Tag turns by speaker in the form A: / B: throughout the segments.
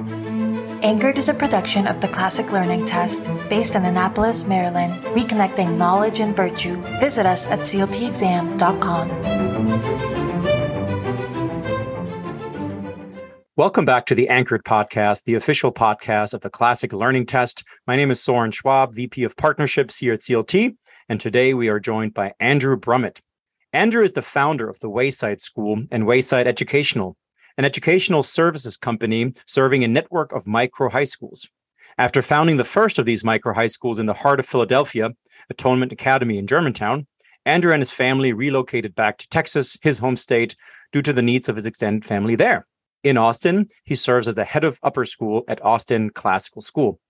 A: Anchored is a production of the Classic Learning Test based in Annapolis, Maryland, reconnecting knowledge and virtue. Visit us at cltexam.com.
B: Welcome back to the Anchored Podcast, the official podcast of the Classic Learning Test. My name is Soren Schwab, VP of Partnerships here at CLT, and today we are joined by Andrew Brummett. Andrew is the founder of the Wayside School and Wayside Educational, an educational services company serving a network of micro high schools. After founding the first of these micro high schools in the heart of Philadelphia, Atonement Academy in Germantown, Andrew and his family relocated back to Texas, his home state, due to the needs of his extended family there. In Austin, he serves as the head of upper school at Austin Classical School.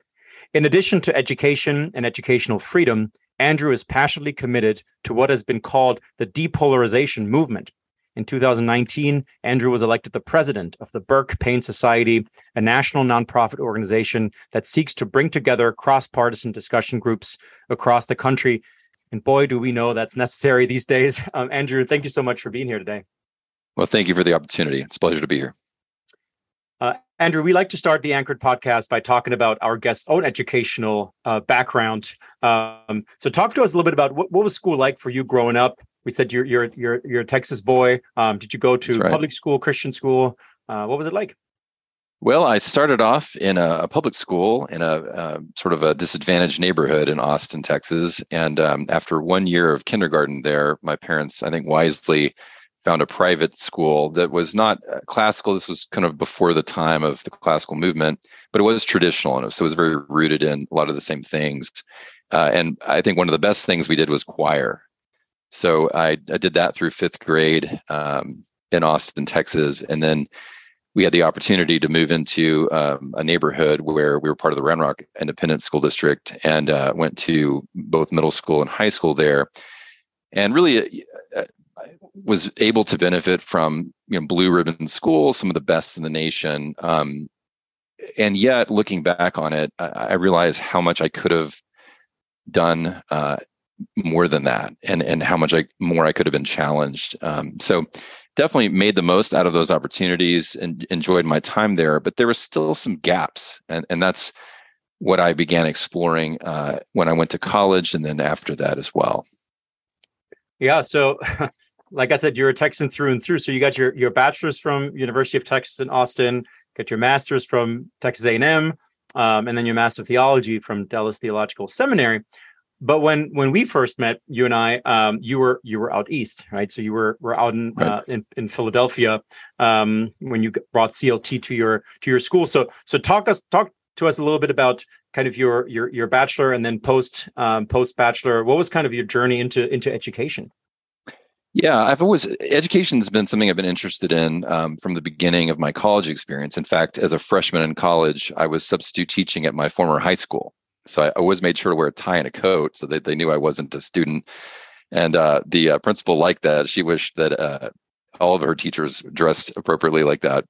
B: In addition to education and educational freedom, Andrew is passionately committed to what has been called the depolarization movement. In 2019, Andrew was elected the president of the Burke Paine Society, a national nonprofit organization that seeks to bring together cross partisan discussion groups across the country. And boy, do we know that's necessary these days. Um, Andrew, thank you so much for being here today.
C: Well, thank you for the opportunity. It's a pleasure to be here.
B: Uh, Andrew, we like to start the Anchored podcast by talking about our guest's own educational uh, background. Um, so, talk to us a little bit about what, what was school like for you growing up. We said you're you're you're you're a Texas boy. Um, did you go to right. public school, Christian school? Uh, what was it like?
C: Well, I started off in a, a public school in a, a, sort of a disadvantaged neighborhood in Austin, Texas. And um, after one year of kindergarten there, my parents, I think, wisely found a private school that was not uh, classical. This was kind of before the time of the classical movement, but it was traditional, and so it was very rooted in a lot of the same things. Uh, and I think one of the best things we did was choir. So I, I did that through fifth grade um, in Austin, Texas, and then we had the opportunity to move into um, a neighborhood where we were part of the Round Rock Independent School District, and uh, went to both middle school and high school there. And really, uh, was able to benefit from you know blue ribbon schools, some of the best in the nation. Um, and yet, looking back on it, I, I realize how much I could have done uh, more than that, and and how much I, more I could have been challenged. Um, so, definitely made the most out of those opportunities and enjoyed my time there. But there were still some gaps, and and that's what I began exploring uh, when I went to college, and then after that as well.
B: Yeah. So like I said, you're a Texan through and through. So you got your your bachelor's from University of Texas in Austin, got your master's from Texas A&M, um, and then your master of theology from Dallas Theological Seminary. But when when we first met, you and I, um, you were you were out east, right? So you were were out in right. uh, in, in, Philadelphia um, when you brought CLT to your to your school. So so talk us talk to us a little bit about kind of your your your bachelor and then post um, post bachelor. What was kind of your journey into into education?
C: Yeah, I've always education has been something I've been interested in um, from the beginning of my college experience. In fact, as a freshman in college, I was substitute teaching at my former high school, so I always made sure to wear a tie and a coat so that they knew I wasn't a student. And uh, the uh, principal liked that; she wished that uh, all of her teachers dressed appropriately like that.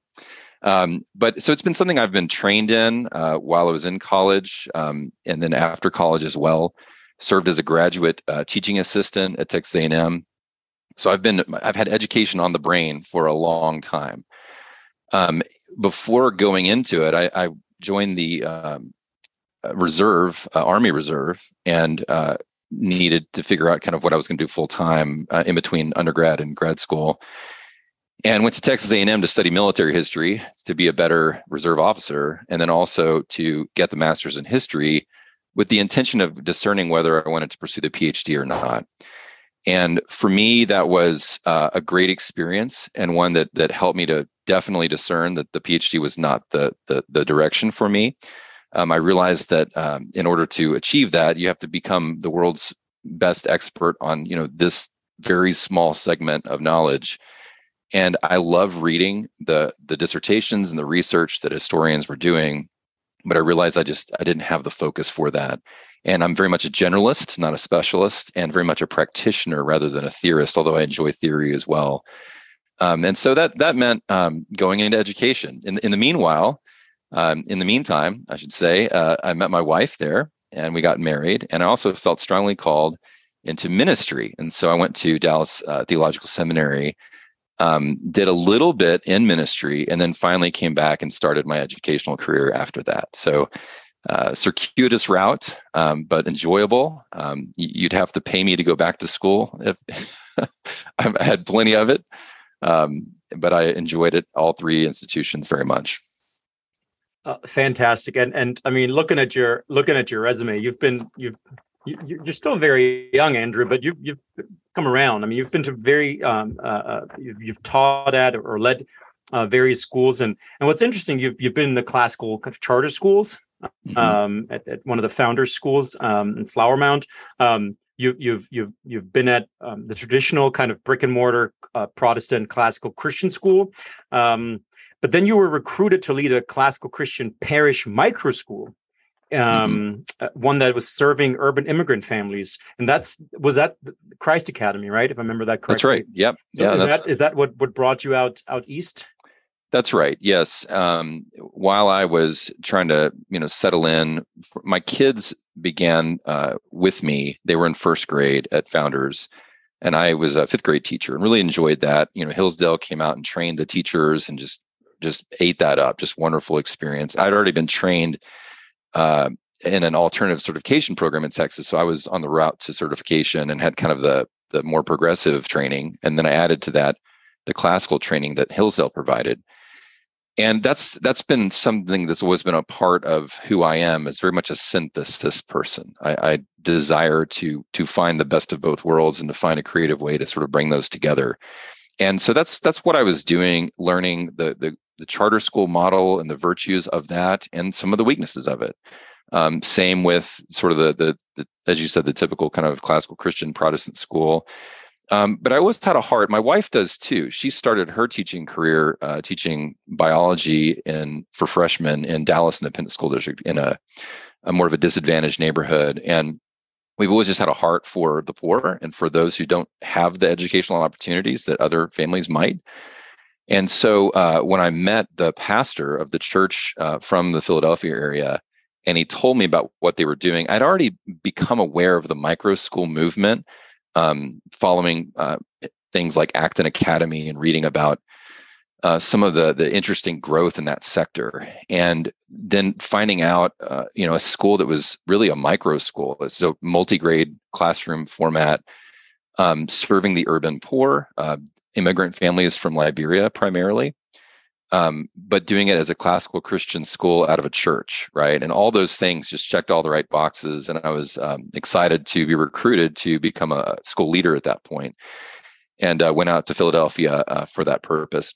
C: Um, but so it's been something I've been trained in uh, while I was in college, um, and then after college as well. Served as a graduate uh, teaching assistant at Texas A&M so I've been I've had education on the brain for a long time. Um, before going into it, I, I joined the um, reserve, uh, Army Reserve, and uh, needed to figure out kind of what I was going to do full time uh, in between undergrad and grad school. And went to Texas A&M to study military history to be a better reserve officer, and then also to get the master's in history, with the intention of discerning whether I wanted to pursue the PhD or not. And for me, that was uh, a great experience and one that that helped me to definitely discern that the PhD was not the the, the direction for me. Um, I realized that um, in order to achieve that, you have to become the world's best expert on you know this very small segment of knowledge. And I love reading the the dissertations and the research that historians were doing, but I realized I just I didn't have the focus for that. And I'm very much a generalist, not a specialist, and very much a practitioner rather than a theorist, although I enjoy theory as well. Um, and so that that meant um, going into education. In, in the meanwhile, um, in the meantime, I should say, uh, I met my wife there and we got married. And I also felt strongly called into ministry. And so I went to Dallas uh, Theological Seminary Um, did a little bit in ministry, and then finally came back and started my educational career after that. So, uh, circuitous route, um, but enjoyable. Um, you'd have to pay me to go back to school if I had plenty of it, um, but I enjoyed it all three institutions very much.
B: Uh, fantastic, and and I mean, looking at your looking at your resume, you've been you've you, are still very young, Andrew, but you, you've come around. I mean, you've been to very, um, uh, uh you've, you've, taught at or led uh, various schools, and and what's interesting, you've you've been in the classical kind of charter schools, mm-hmm. um, at, at, one of the founders' schools um, in Flower Mound. Um, you, you've you've you've been at um, the traditional kind of brick and mortar uh, Protestant classical Christian school, um, but then you were recruited to lead a classical Christian parish micro school Mm-hmm. um, mm-hmm. one that was serving urban immigrant families, and that's was that Christ Academy, right? If I remember that correctly.
C: That's right. Yep.
B: So yeah. Is that is that what what brought you out out east?
C: That's right. Yes. Um, while I was trying to, you know, settle in, my kids began uh, with me. They were in first grade at Founders, and I was a fifth grade teacher, and really enjoyed that. You know, Hillsdale came out and trained the teachers, and just just ate that up. Just wonderful experience. I'd already been trained uh, in an alternative certification program in Texas. So I was on the route to certification and had kind of the the more progressive training, and then I added to that the classical training that Hillsdale provided. And that's that's been something that's always been a part of who I am. Is very much a synthesis person. I, I desire to to find the best of both worlds and to find a creative way to sort of bring those together. And so that's that's what I was doing, learning the the the charter school model and the virtues of that and some of the weaknesses of it. Um, same with sort of the, the, the, as you said, the typical kind of classical Christian Protestant school. Um, but I always had a heart. My wife does too. She started her teaching career uh, teaching biology in for freshmen in Dallas Independent School District in a, a more of a disadvantaged neighborhood. And we've always just had a heart for the poor and for those who don't have the educational opportunities that other families might. And so uh, when I met the pastor of the church uh, from the Philadelphia area, and he told me about what they were doing, I'd already become aware of the micro school movement, um, following uh, things like Acton Academy and reading about uh, some of the the interesting growth in that sector, and then finding out, uh, you know, a school that was really a micro school, it's a multi-grade classroom format, um, serving the urban poor, uh, immigrant families from Liberia primarily, um, but doing it as a classical Christian school out of a church, right? And all those things just checked all the right boxes. And I was um, excited to be recruited to become a school leader at that point and uh, went out to Philadelphia uh, for that purpose.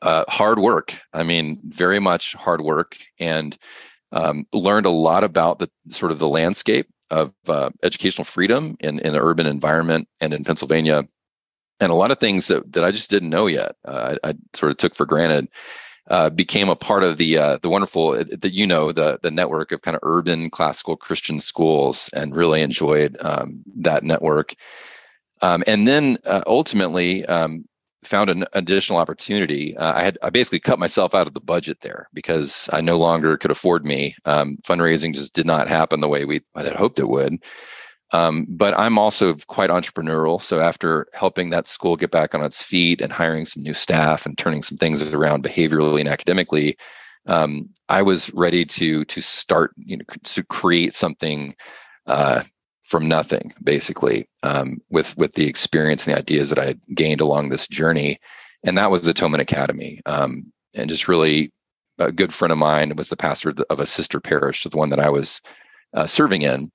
C: Uh, hard work. I mean, very much hard work and um, learned a lot about the sort of the landscape of uh, educational freedom in, in the urban environment and in Pennsylvania and a lot of things that, that I just didn't know yet. Uh, I, I, sort of took for granted. Uh, became a part of the uh, the wonderful uh, that you know the the network of kind of urban classical Christian schools, and really enjoyed um, that network. Um, and then uh, ultimately um, found an additional opportunity. Uh, I had I basically cut myself out of the budget there because I no longer could afford me. Um, fundraising just did not happen the way we had hoped it would. Um, but I'm also quite entrepreneurial. So after helping that school get back on its feet and hiring some new staff and turning some things around behaviorally and academically, um, I was ready to to start, you know, to create something uh, from nothing, basically, um, with with the experience and the ideas that I had gained along this journey, and that was Atonement Academy, um, and just really a good friend of mine was the pastor of a sister parish, the one that I was uh, serving in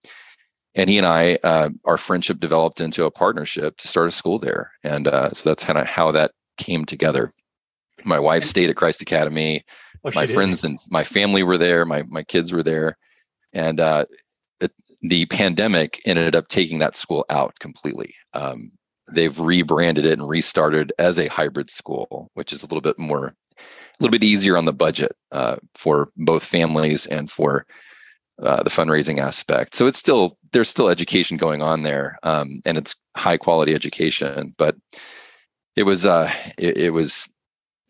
C: and he and I, uh, our friendship developed into a partnership to start a school there, and uh, so that's kind of how that came together. My wife stayed at Christ Academy. Oh, my friends did. and my family were there. My my kids were there, and uh, it, the pandemic ended up taking that school out completely. Um, they've rebranded it and restarted as a hybrid school, which is a little bit more, a little bit easier on the budget uh, for both families and for uh, the fundraising aspect. So it's still there's still education going on there, um, and it's high quality education. But it was uh, it, it, was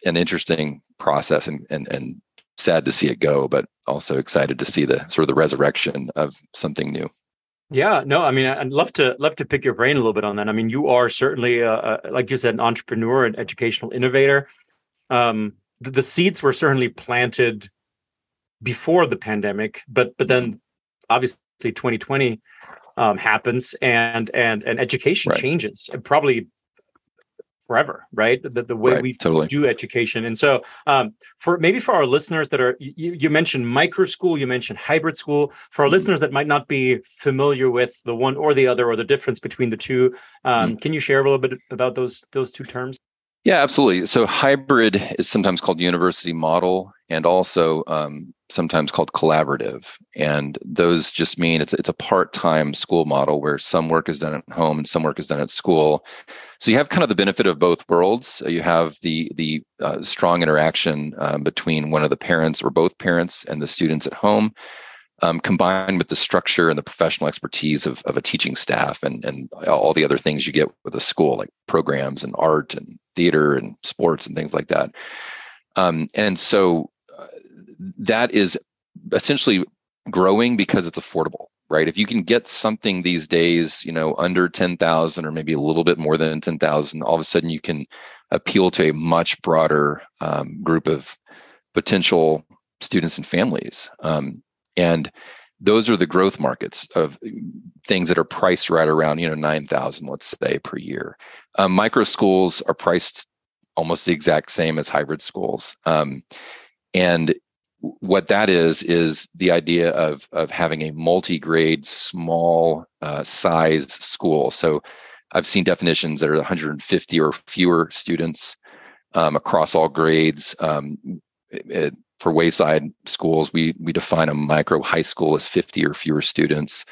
C: an interesting process, and and and sad to see it go, but also excited to see the sort of the resurrection of something new.
B: Yeah, no, I mean, I'd love to love to pick your brain a little bit on that. I mean, you are certainly, a, a, like you said, an entrepreneur, an educational innovator. Um, the, the seeds were certainly planted before the pandemic, but but then obviously 2020 um, happens and and and education right. changes and probably forever, right? The, the way right, we totally. do education. And so, um, for maybe for our listeners that are, you, you, mentioned micro school, you mentioned hybrid school. For our mm-hmm. listeners that might not be familiar with the one or the other or the difference between the two, um, mm-hmm. can you share a little bit about those those two terms?
C: Yeah, absolutely. So hybrid is sometimes called university model and also um, sometimes called collaborative. And those just mean it's it's a part-time school model where some work is done at home and some work is done at school. So you have kind of the benefit of both worlds. You have the the uh, strong interaction um, between one of the parents or both parents and the students at home. Um, combined with the structure and the professional expertise of, of a teaching staff and, and all the other things you get with a school, like programs and art and theater and sports and things like that. Um, and so uh, that is essentially growing because it's affordable right if you can get something these days you know under 10,000 or maybe a little bit more than 10,000 all of a sudden you can appeal to a much broader um, group of potential students and families um, and those are the growth markets of things that are priced right around you know 9000 let's say per year. Um, micro schools are priced almost the exact same as hybrid schools. Um, and what that is is the idea of of having a multi-grade small uh, size school. So i've seen definitions that are 150 or fewer students um, across all grades. Um, it, for wayside schools we we define a micro high school as 50 or fewer students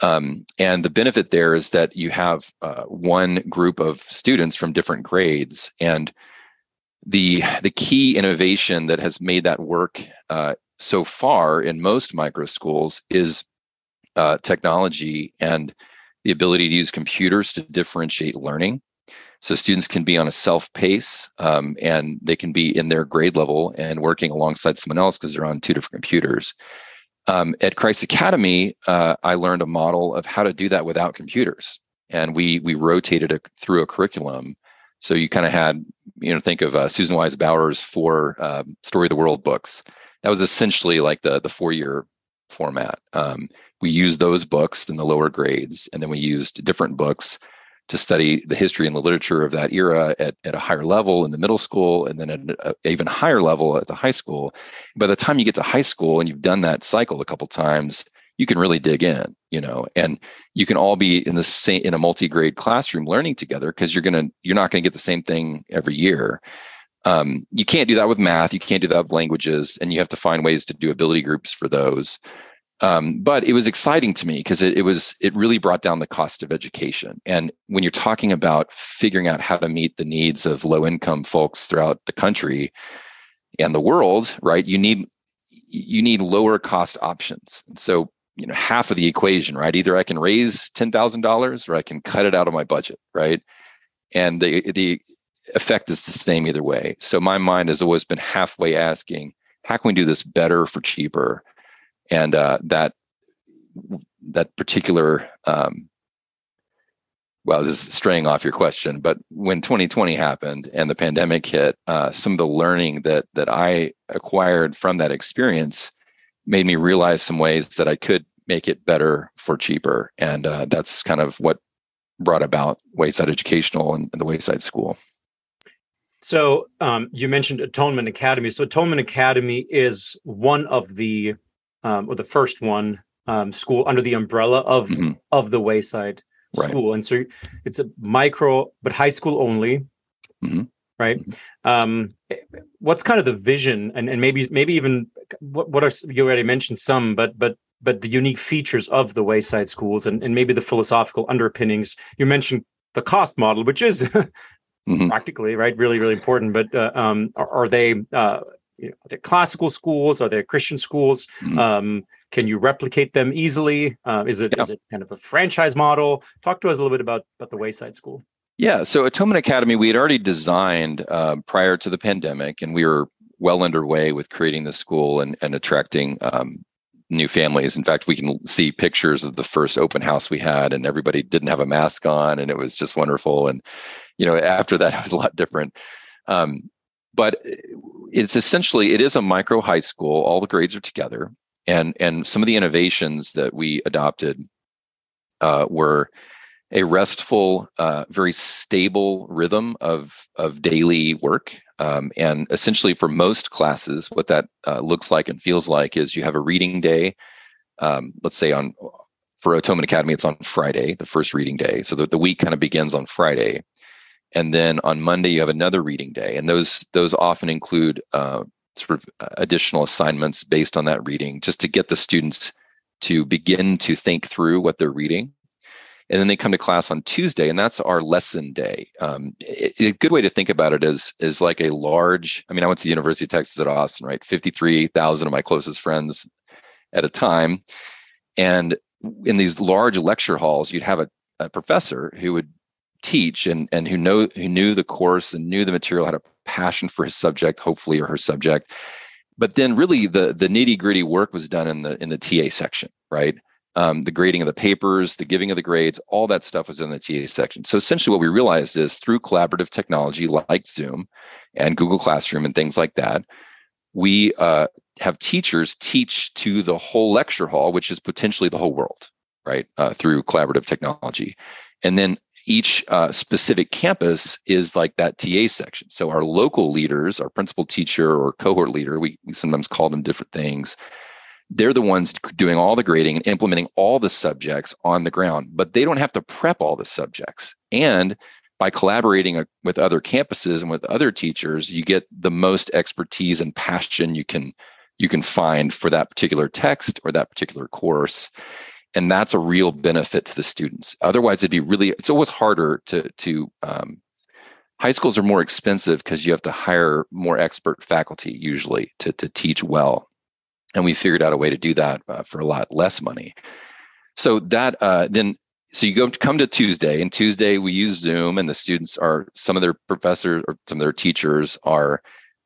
C: um, and the benefit there is that you have uh, one group of students from different grades and the the key innovation that has made that work uh, so far in most micro schools is uh, technology and the ability to use computers to differentiate learning. So students can be on a self pace um, and they can be in their grade level and working alongside someone else because they're on two different computers. Um, at Christ Academy, uh, I learned a model of how to do that without computers, and we we rotated it through a curriculum so you kind of had, you know, think of uh, Susan Wise Bauer's four um, Story of the World books. That was essentially like the the four year format. Um, we used those books in the lower grades, and then we used different books to study the history and the literature of that era at, at a higher level in the middle school and then at an even higher level at the high school. By the time you get to high school and you've done that cycle a couple times, you can really dig in you know and you can all be in the same in a multi-grade classroom learning together because you're gonna you're not gonna get the same thing every year. Um, you can't do that with math you can't do that with languages and you have to find ways to do ability groups for those um, but it was exciting to me because it, it was it really brought down the cost of education. And when you're talking about figuring out how to meet the needs of low income folks throughout the country and the world right you need you need lower cost options. And so you know half of the equation right either i can raise $10000 or i can cut it out of my budget right? And the the effect is the same either way. So my mind has always been halfway asking how can we do this better for cheaper and uh, that that particular um, well this is straying off your question but when 2020 happened and the pandemic hit uh, some of the learning that that i acquired from that experience made me realize some ways that I could make it better for cheaper. And uh, that's kind of what brought about Wayside Educational and, and the Wayside School.
B: So um, you mentioned Atonement Academy. So Atonement Academy is one of the, um, or the first one um, school under the umbrella of mm-hmm. of the Wayside right. School, and so it's a micro but high school only. Mm-hmm right mm-hmm. um what's kind of the vision and, and maybe maybe even what, what are you already mentioned some but but but the unique features of the wayside schools and, and maybe the philosophical underpinnings you mentioned the cost model which is mm-hmm. practically right really really important but uh, um are, are they uh you know, are they classical schools are they christian schools mm-hmm. um can you replicate them easily uh, is it yeah. is it kind of a franchise model talk to us a little bit about about the wayside school
C: yeah, so Atonement Academy, we had already designed uh, prior to the pandemic, and we were well underway with creating the school and, and attracting um, new families. In fact, we can see pictures of the first open house we had, and everybody didn't have a mask on, and it was just wonderful. And you know, after that, it was a lot different. Um, but it's essentially it is a micro high school. All the grades are together, and and some of the innovations that we adopted uh, were a restful, uh, very stable rhythm of of daily work. Um, and essentially, for most classes, what that uh, looks like and feels like is you have a reading day. Um, let's say on for Atonement Academy, it's on Friday, the first reading day. So the, the week kind of begins on Friday, and then on Monday you have another reading day, and those those often include uh, sort of uh, additional assignments based on that reading, just to get the students to begin to think through what they're reading and then they come to class on Tuesday, and that's our lesson day. Um, it, a good way to think about it is is like a large. I mean, I went to the University of Texas at Austin, right? Fifty three thousand of my closest friends at a time, and in these large lecture halls, you'd have a, a professor who would teach and and who know who knew the course and knew the material, had a passion for his subject, hopefully, or her subject. But then, really, the the nitty gritty work was done in the in the TA section, right? um, the grading of the papers, the giving of the grades, all that stuff was in the TA section. So essentially, what we realized is through collaborative technology like Zoom and Google Classroom and things like that, we uh, have teachers teach to the whole lecture hall, which is potentially the whole world, right? Uh, through collaborative technology. And then each uh, specific campus is like that TA section. So our local leaders, our principal teacher or cohort leader, we, we sometimes call them different things they're the ones doing all the grading and implementing all the subjects on the ground, but they don't have to prep all the subjects. And by collaborating uh, with other campuses and with other teachers, you get the most expertise and passion you can you can find for that particular text or that particular course. And that's a real benefit to the students. Otherwise, it'd be really it's always harder to to um, high schools are more expensive because you have to hire more expert faculty usually to to teach well. And we figured out a way to do that uh, for a lot less money. So that uh, then so you go to come to tuesday and tuesday we use zoom and the students are some of their professors or some of their teachers are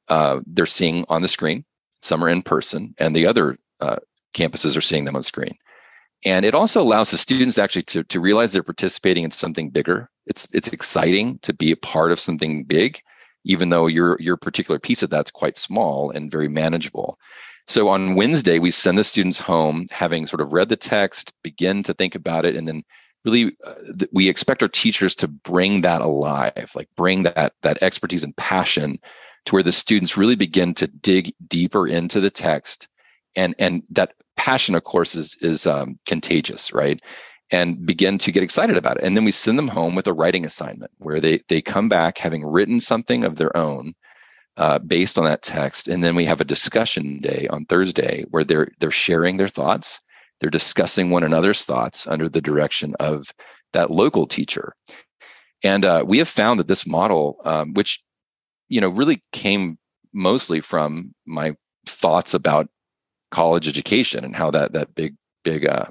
C: uh, they're seeing on the screen. Some are in person and the other uh, campuses are seeing them on screen and it also allows the students actually to, to realize they're participating in something bigger. It's it's exciting to be a part of something big even though your your particular piece of that's quite small and very manageable. So on Wednesday, we send the students home having sort of read the text, begin to think about it, and then really uh, th- we expect our teachers to bring that alive, like bring that that expertise and passion to where the students really begin to dig deeper into the text, and and that passion, of course, is is um, contagious, right? And begin to get excited about it. And then we send them home with a writing assignment where they they come back having written something of their own uh, based on that text. And then we have a discussion day on Thursday where they're they're sharing their thoughts. They're discussing one another's thoughts under the direction of that local teacher. And uh, we have found that this model, um, which you know really came mostly from my thoughts about college education and how that that big big uh,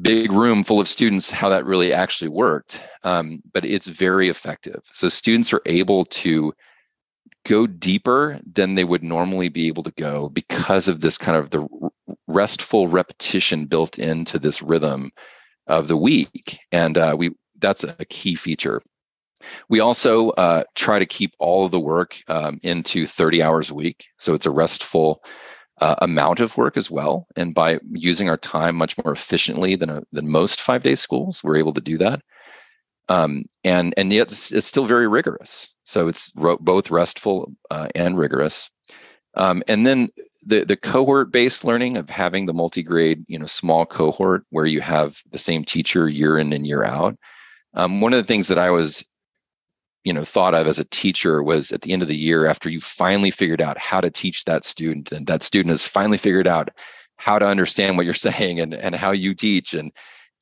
C: big room full of students how that really actually worked. Um, but it's very effective. So students are able to go deeper than they would normally be able to go because of this kind of the restful repetition built into this rhythm of the week. And uh, we that's a key feature. We also uh, try to keep all of the work um, into 30 hours a week. So it's a restful uh, amount of work as well and by using our time much more efficiently than, a, than most five day schools we're able to do that um, and and yet it's, it's, still very rigorous. So it's ro- both restful uh, and rigorous. Um, and then the the cohort based learning of having the multi grade, you know, small cohort where you have the same teacher year in and year out. Um, one of the things that I was, you know, thought of as a teacher was at the end of the year after you finally figured out how to teach that student, and that student has finally figured out how to understand what you're saying and and how you teach and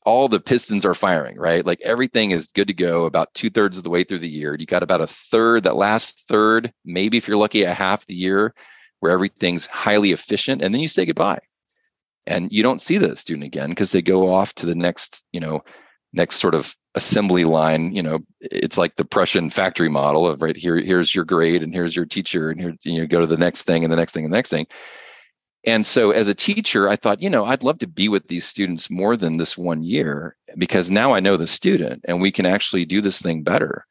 C: all the pistons are firing, right? Like everything is good to go about two thirds of the way through the year. You got about a third, that last third, maybe if you're lucky, a half the year where everything's highly efficient, and then you say goodbye. And you don't see the student again because they go off to the next, you know, next sort of assembly line. You know, it's like the Prussian factory model of right here, here's your grade, and here's your teacher, and here you know, go to the next thing and the next thing and the next thing And so as a teacher, I thought, you know, I'd love to be with these students more than this one year because now I know the student and we can actually do this thing better.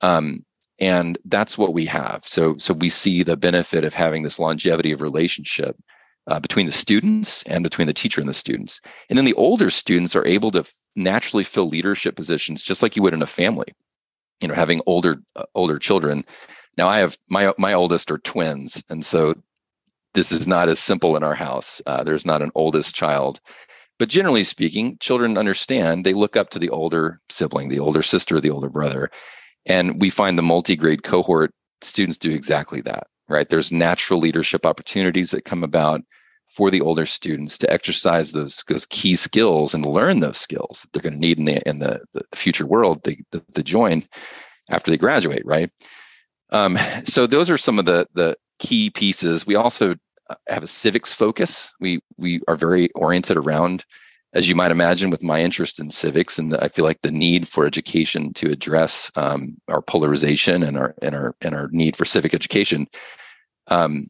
C: Um, and that's what we have. So, so we see the benefit of having this longevity of relationship uh, between the students and between the teacher and the students. And then the older students are able to f- naturally fill leadership positions just like you would in a family. You know, having older uh, older children. Now I have my my oldest are twins, and so this is not as simple in our house. Uh, there's not an oldest child. But generally speaking, children understand, they look up to the older sibling, the older sister, the older brother. And we find the multi grade cohort students do exactly that, right? There's natural leadership opportunities that come about for the older students to exercise those, those key skills and learn those skills that they're going to need in the in the, the future world they, they, join after they graduate, right? Um, so those are some of the the key pieces. We also uh, have a civics focus. We we are very oriented around, as you might imagine, with my interest in civics, and I feel like the need for education to address um, our polarization and our and our and our need for civic education. Um,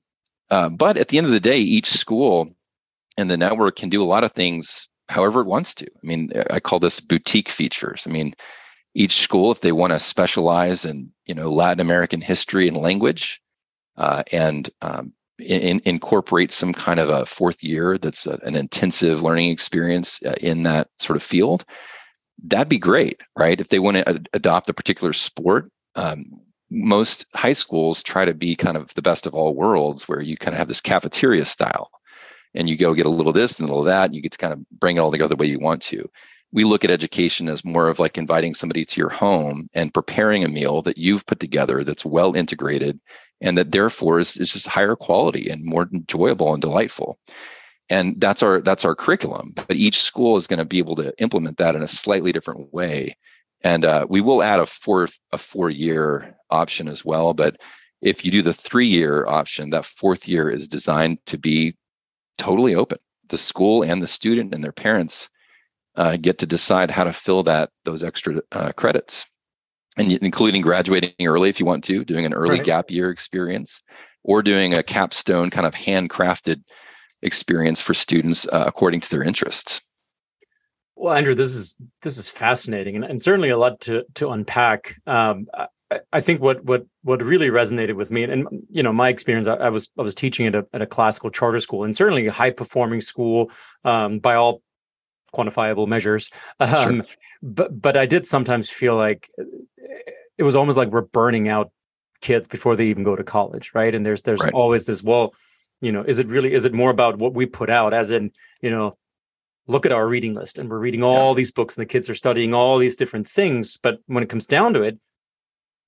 C: uh, but at the end of the day, each school and the network can do a lot of things however it wants to. I mean, I call this boutique features. I mean, each school, if they want to specialize in you know Latin American history and language, uh, and um, in, incorporate some kind of a fourth year that's a, an intensive learning experience uh, in that sort of field, that'd be great, right? If they want to ad- adopt a particular sport, um, most high schools try to be kind of the best of all worlds, where you kind of have this cafeteria style, and you go get a little this and a little that, and you get to kind of bring it all together the way you want to. We look at education as more of like inviting somebody to your home and preparing a meal that you've put together that's well integrated and that therefore is, is just higher quality and more enjoyable and delightful. And that's our that's our curriculum but each school is going to be able to implement that in a slightly different way. And uh, we will add a four a four year option as well but if you do the three year option that fourth year is designed to be totally open. The school and the student and their parents uh, get to decide how to fill that those extra uh, credits and including graduating early if you want to, doing an early right. gap year experience, or doing a capstone kind of handcrafted experience for students uh, according to their interests.
B: Well, Andrew, this is this is fascinating and, and certainly a lot to to unpack. Um, I, I, think what what what really resonated with me, and, and you know, my experience, I, I, was I was teaching at a at a classical charter school, and certainly a high performing school um, by all quantifiable measures. Um, sure. But but I did sometimes feel like uh, it was almost like we're burning out kids before they even go to college right and there's there's right. always this well you know is it really is it more about what we put out as in you know look at our reading list and we're reading all yeah. these books and the kids are studying all these different things but when it comes down to it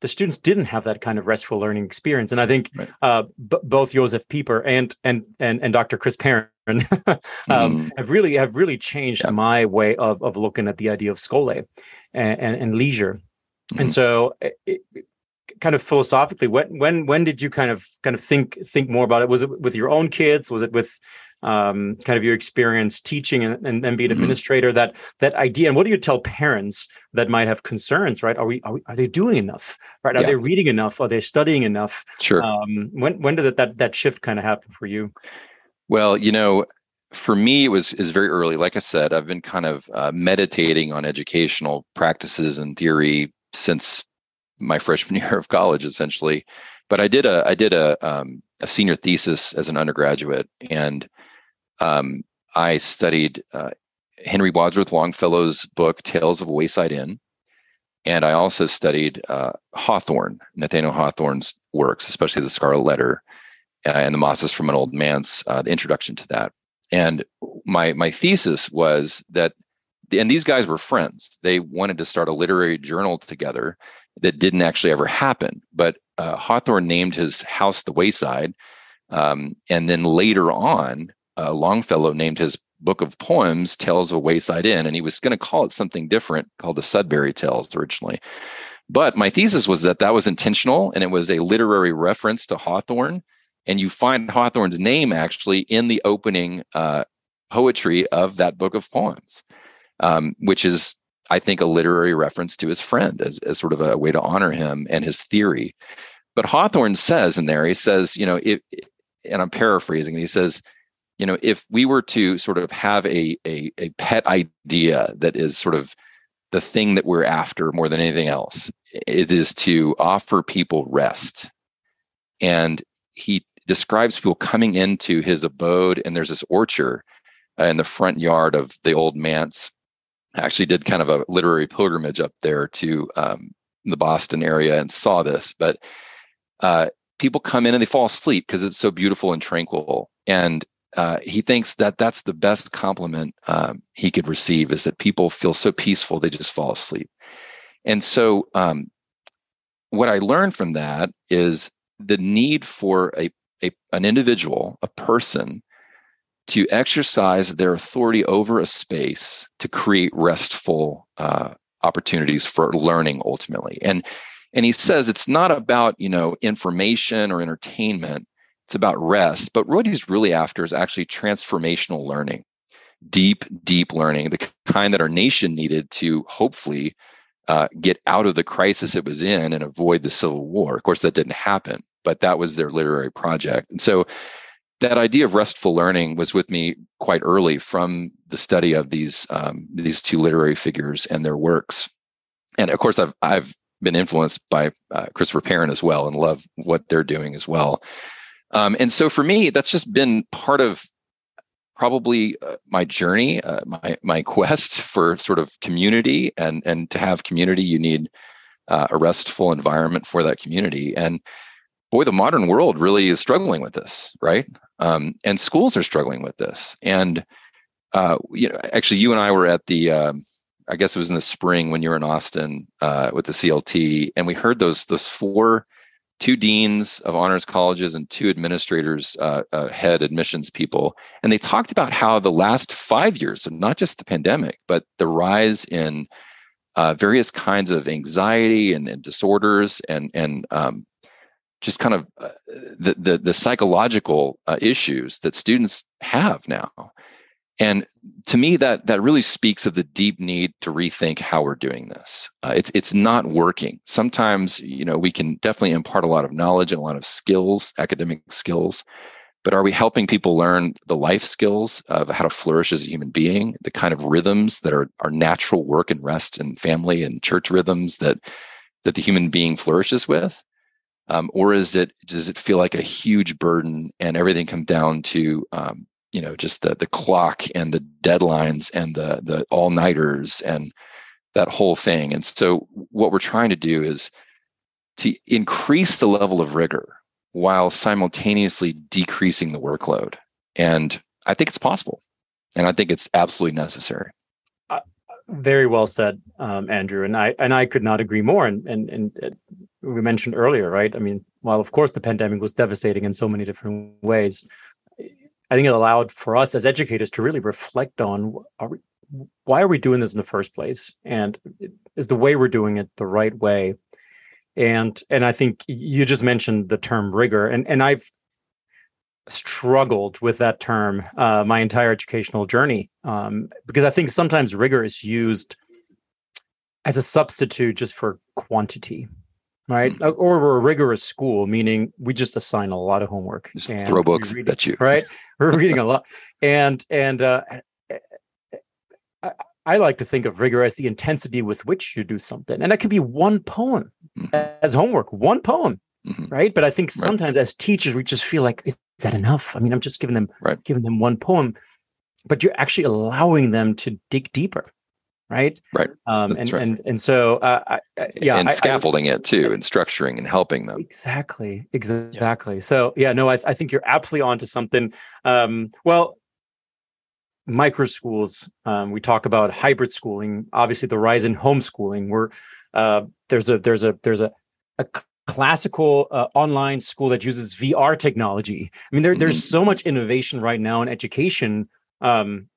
B: the students didn't have that kind of restful learning experience and i think right. uh, b- both Josef Pieper and and and, and dr chris perrin um, mm. have really have really changed yeah. my way of of looking at the idea of schole and, and, and leisure Mm-hmm. And so it, it, kind of philosophically when when when did you kind of kind of think think more about it was it with your own kids was it with um, kind of your experience teaching and, and, and being an mm-hmm. administrator that that idea and what do you tell parents that might have concerns right? Are we are, we, are they doing enough right? Are yeah. they reading enough? Are they studying enough?
C: Sure. Um,
B: when when did that that, that shift kind of happen for you?
C: Well you know for me it was is very early. Like i said i've been kind of uh, meditating on educational practices and theory since my freshman year of college, essentially. But I did a I did a um, a senior thesis as an undergraduate, and um, I studied uh, Henry Wadsworth Longfellow's book Tales of Wayside Inn, and I also studied uh, Hawthorne, Nathaniel Hawthorne's works, especially the Scarlet Letter uh, and the Mosses from an Old Manse, uh, the introduction to that. And my my thesis was that and these guys were friends. They wanted to start a literary journal together that didn't actually ever happen. But uh, Hawthorne named his house The Wayside. Um, and then later on, uh, Longfellow named his book of poems Tales of a Wayside Inn. And he was going to call it something different called the Sudbury Tales originally. But my thesis was that that was intentional and it was a literary reference to Hawthorne. And you find Hawthorne's name actually in the opening uh, poetry of that book of poems um, which is, I think, a literary reference to his friend as, as sort of a way to honor him and his theory. But Hawthorne says in there, he says, you know, it, and I'm paraphrasing, he says, you know, if we were to sort of have a, a, a pet idea that is sort of the thing that we're after more than anything else, it is to offer people rest. And he describes people coming into his abode, and there's this orchard uh, in the front yard of the old manse. I actually did kind of a literary pilgrimage up there to um, the Boston area and saw this, but uh, people come in and they fall asleep because it's so beautiful and tranquil. And uh, he thinks that that's the best compliment um, he could receive is that people feel so peaceful they just fall asleep. And so, um, what I learned from that is the need for a, a an individual, a person, to exercise their authority over a space to create restful uh, opportunities for learning ultimately. And and he says it's not about you know information or entertainment it's about rest. But what he's really after is actually transformational learning, deep, deep learning, the kind that our nation needed to hopefully uh, get out of the crisis it was in and avoid the Civil War. Of course, that didn't happen, but that was their literary project. And so that idea of restful learning was with me quite early from the study of these um, these two literary figures and their works. And of course, I've I've been influenced by uh, Christopher Perrin as well and love what they're doing as well. Um, and so for me, that's just been part of probably uh, my journey, uh, my my quest for sort of community, and and to have community, you need uh, a restful environment for that community. And boy, the modern world really is struggling with this, right? Um, and schools are struggling with this. And uh, you know, actually, you and I were at the. Um, I guess it was in the spring when you were in Austin uh, with the CLT, and we heard those those four two deans of honors colleges and two administrators uh, uh, head admissions people. And they talked about how the last five years so not just the pandemic but the rise in uh, various kinds of anxiety and, and disorders and and um, just kind of uh, the, the, the psychological uh, issues that students have now and to me, that that really speaks of the deep need to rethink how we're doing this. Uh, it's it's not working. Sometimes, you know, we can definitely impart a lot of knowledge and a lot of skills, academic skills, but are we helping people learn the life skills of how to flourish as a human being, the kind of rhythms that are our natural work and rest and family and church rhythms that that the human being flourishes with? Um, or is it does it feel like a huge burden and everything come down to um, you know just the the clock and the deadlines and the the all nighters and that whole thing. And so what we're trying to do is to increase the level of rigor while simultaneously decreasing the workload. And i think it's possible and i think it's absolutely necessary.
B: Uh, very well said um, andrew and i and i could not agree more. And and and uh, we mentioned earlier right? I mean while of course the pandemic was devastating in so many different ways I think it allowed for us as educators to really reflect on are we, why are we doing this in the first place, and is the way we're doing it the right way? And and I think you just mentioned the term rigor, and and I've struggled with that term uh, my entire educational journey um, because I think sometimes rigor is used as a substitute just for quantity right? Or we're a rigorous school, meaning we just assign a lot of homework.
C: Just and throw books at you,
B: right? We're reading a lot, and and uh, I, I, like to think of rigor as the intensity with which you do something, and that can be one poem mm-hmm. as homework, one poem, mm-hmm. right? But I think sometimes right. as teachers, we just feel like is that enough? I mean, I'm just giving them right. giving them one poem, but you're actually allowing them to dig deeper right?
C: Right.
B: Um and, right. and and so uh, I, yeah
C: and scaffolding I, it too and structuring and helping them.
B: Exactly exactly. Yeah. so yeah no I, I think you're absolutely onto something. Um well micro schools um, we talk about hybrid schooling obviously the rise in homeschooling. Where uh, there's a there's a there's a, a classical uh, online school that uses vr technology. I mean there, mm-hmm. there's so much innovation right now in education. Um,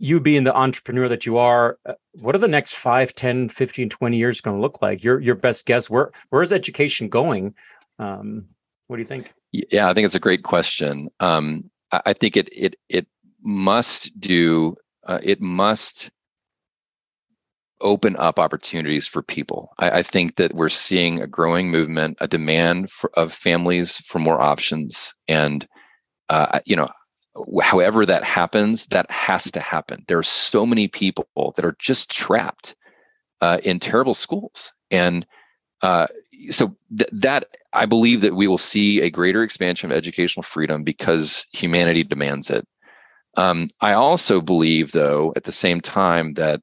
B: you being the entrepreneur that you are uh, what are the next 5 10 15 20 years going to look like? Your your best guess where where is education going? Um, what do you think?
C: Yeah i think it's a great question. Um, I, I, think it it it must do uh, it must open up opportunities for people. I, I, think that we're seeing a growing movement a demand for, of families for more options. And uh, you know however that happens, that has to happen. There are so many people that are just trapped uh, in terrible schools, and uh, so th- that I believe that we will see a greater expansion of educational freedom because humanity demands it. Um, I also believe, though, at the same time that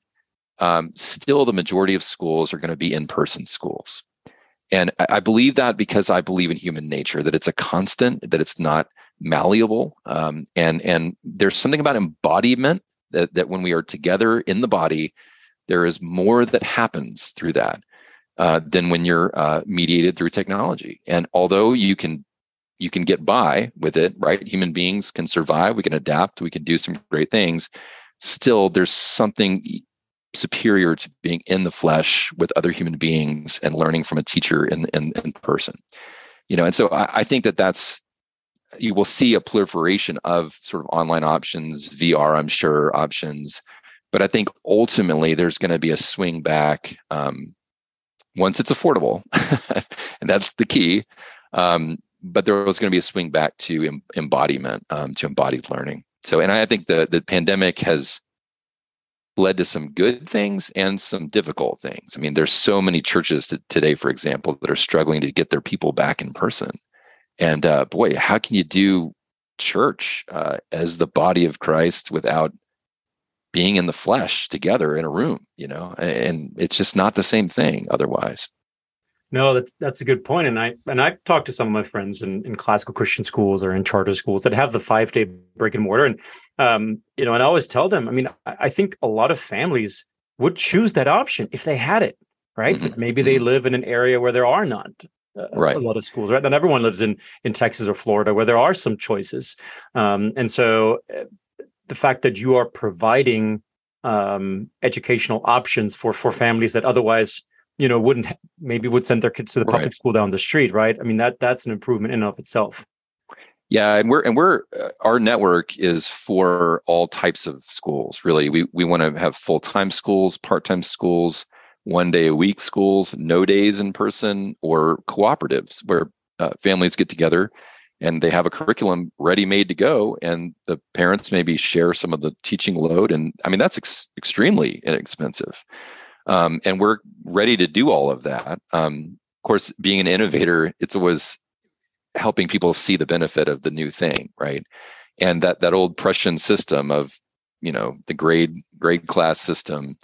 C: um, still the majority of schools are going to be in-person schools, and I, I, believe that because I believe in human nature that it's a constant, that it's not malleable, um, and and there's something about embodiment that that when we are together in the body, there is more that happens through that uh, than when you're uh, mediated through technology. And although you can you can get by with it, right? Human beings can survive. We can adapt. We can do some great things. Still, there's something superior to being in the flesh with other human beings and learning from a teacher in in, in person. You know, and so I, I think that that's you will see a proliferation of sort of online options, VR, I'm sure options, but I think ultimately there's going to be a swing back um, once it's affordable, and that's the key. Um, but there was going to be a swing back to em- embodiment, um, to embodied learning. So, and I think the the pandemic has led to some good things and some difficult things. I mean, there's so many churches to, today, for example, that are struggling to get their people back in person. And uh, boy, how can you do church uh, as the body of Christ without being in the flesh together in a room, you know, and it's just not the same thing otherwise.
B: No, that's that's a good point. And I and I've talked to some of my friends in, in classical Christian schools or in charter schools that have the five day brick and mortar. And um, you know, and I always tell them, I mean, I, I think a lot of families would choose that option if they had it, right? Mm-hmm. Maybe they mm-hmm. live in an area where there are none. Uh, right. a lot of schools, right? Not everyone lives in in Texas or Florida where there are some choices. Um, and so uh, the fact that you are providing um, educational options for for families that otherwise you know wouldn't maybe would send their kids to the public right. school down the street right i mean that that's an improvement in and of itself
C: yeah and we're and we're uh, our network is for all types of schools really we we want to have full-time schools part-time schools one day a week schools no days in person or cooperatives where uh, families get together and they have a curriculum ready made to go and the parents maybe share some of the teaching load and i mean that's ex- extremely inexpensive. Um, and we're ready to do all of that. Um, of course being an innovator it's always helping people see the benefit of the new thing right? And that that old prussian system of you know the grade grade class system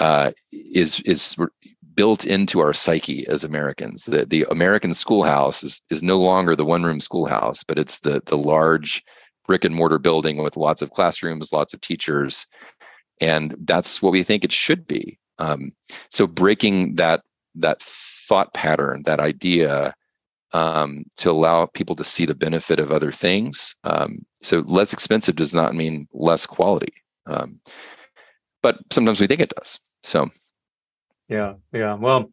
C: uh, is is built into our psyche as Americans. The the American schoolhouse is is no longer the one room schoolhouse, but it's the the large brick and mortar building with lots of classrooms, lots of teachers, and that's what we think it should be. Um, so breaking that that thought pattern, that idea, um, to allow people to see the benefit of other things. Um, so less expensive does not mean less quality, um, but sometimes we think it does. So
B: yeah, yeah. Well,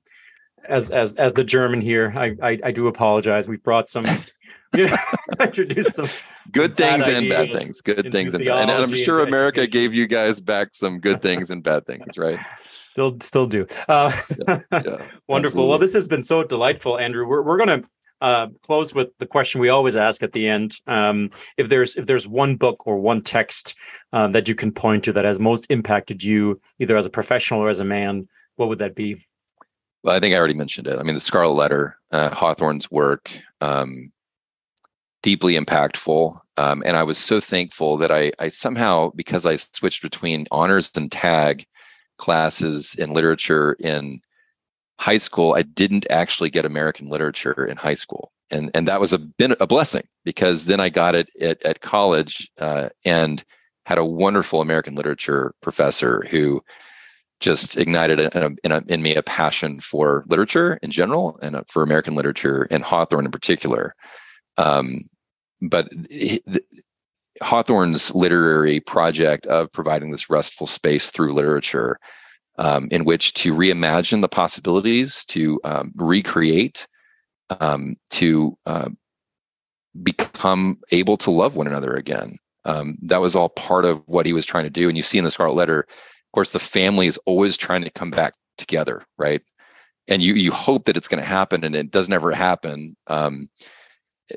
B: as as as the German here, I I, I do apologize. We've brought some. you know, introduced some
C: good things and bad things. Good things and bad. And I'm sure America gave you guys back some good things and bad things, right?
B: Still, still do. Uh, yeah, yeah, wonderful. Absolutely. Well, this has been so delightful, Andrew. We're we're gonna uh, close with the question we always ask at the end. Um, if there's if there's one book or one text um, that you can point to that has most impacted you, either as a professional or as a man, what would that be?
C: Well, I think I already mentioned it. I mean, the Scarlet Letter, uh, Hawthorne's work, um, deeply impactful. Um, and I was so thankful that I, I somehow, because I switched between honors and tag classes in literature in high school, I didn't actually get American literature in high school. And, and that was a been a blessing because then I got it at, at college uh, and had a wonderful American literature professor who just ignited in, a, in, a, in, me a passion for literature in general and for American literature and Hawthorne in particular. Um, but he, the, Hawthorne's literary project of providing this restful space through literature um, in which to reimagine the possibilities, to um, recreate, um, to uh, become able to love one another again. Um, that was all part of what he was trying to do. And you see in the Scarlet Letter, of course, the family is always trying to come back together, right? And you you hope that it's going to happen, and it doesn't ever happen. Um,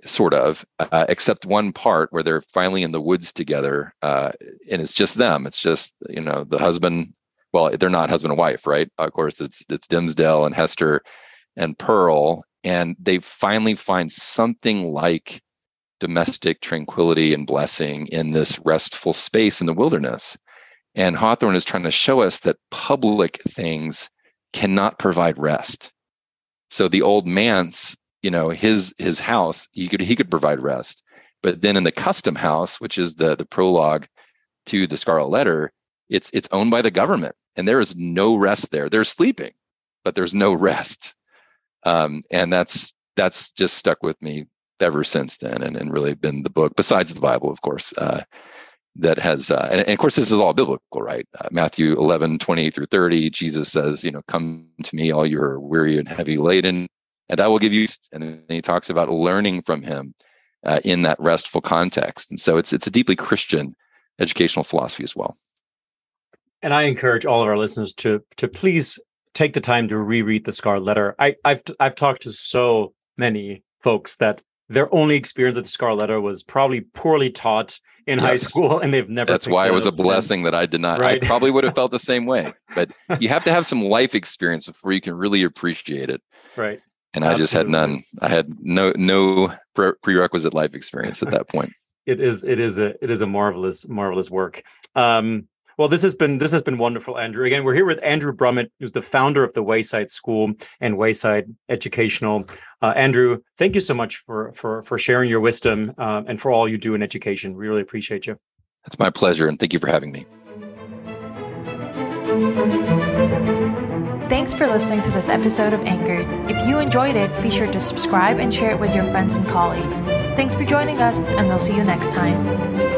C: sort of, uh, except one part where they're finally in the woods together, uh, and it's just them. It's just you know the husband. Well, they're not husband and wife, right? Of course, it's it's Dimmesdale and Hester and Pearl, and they finally find something like domestic tranquility and blessing in this restful space in the wilderness. And Hawthorne is trying to show us that public things cannot provide rest. So the old manse, you know, his his house, he could he could provide rest. But then in the custom house, which is the the prologue to the Scarlet Letter, it's it's owned by the government, and there is no rest there. They're sleeping, but there's no rest, um, and that's that's just stuck with me ever since then, and, and really been the book besides the Bible, of course. Uh, that has uh, and, and, of course this is all biblical right uh, matthew 11 28 through 30 jesus says you know come to me all you're weary and heavy laden and i will give you and he talks about learning from him uh, in that restful context and so it's it's a deeply christian educational philosophy as well
B: and i encourage all of our listeners to to please take the time to reread the scarlet letter i i've i've talked to so many folks that their only experience with the Scarlet Letter was probably poorly taught in yes. high school, and they've never.
C: That's why it was a blessing that I did not. Right. I probably would have felt the same way, but you have to have some life experience before you can really appreciate it.
B: Right.
C: And Absolutely. I just had none. I had no no prerequisite life experience at that point.
B: it is it is a it is a marvelous marvelous work. Um, well, this has been this has been wonderful, Andrew. Again, we're here with Andrew Brummett, who's the founder of the Wayside School and Wayside Educational. Uh, Andrew, thank you so much for for for sharing your wisdom uh, and for all you do in education. We really appreciate you.
C: It's my pleasure, and thank you for having me.
A: Thanks for listening to this episode of Anchored. If you enjoyed it, be sure to subscribe and share it with your friends and colleagues. Thanks for joining us, and we'll see you next time.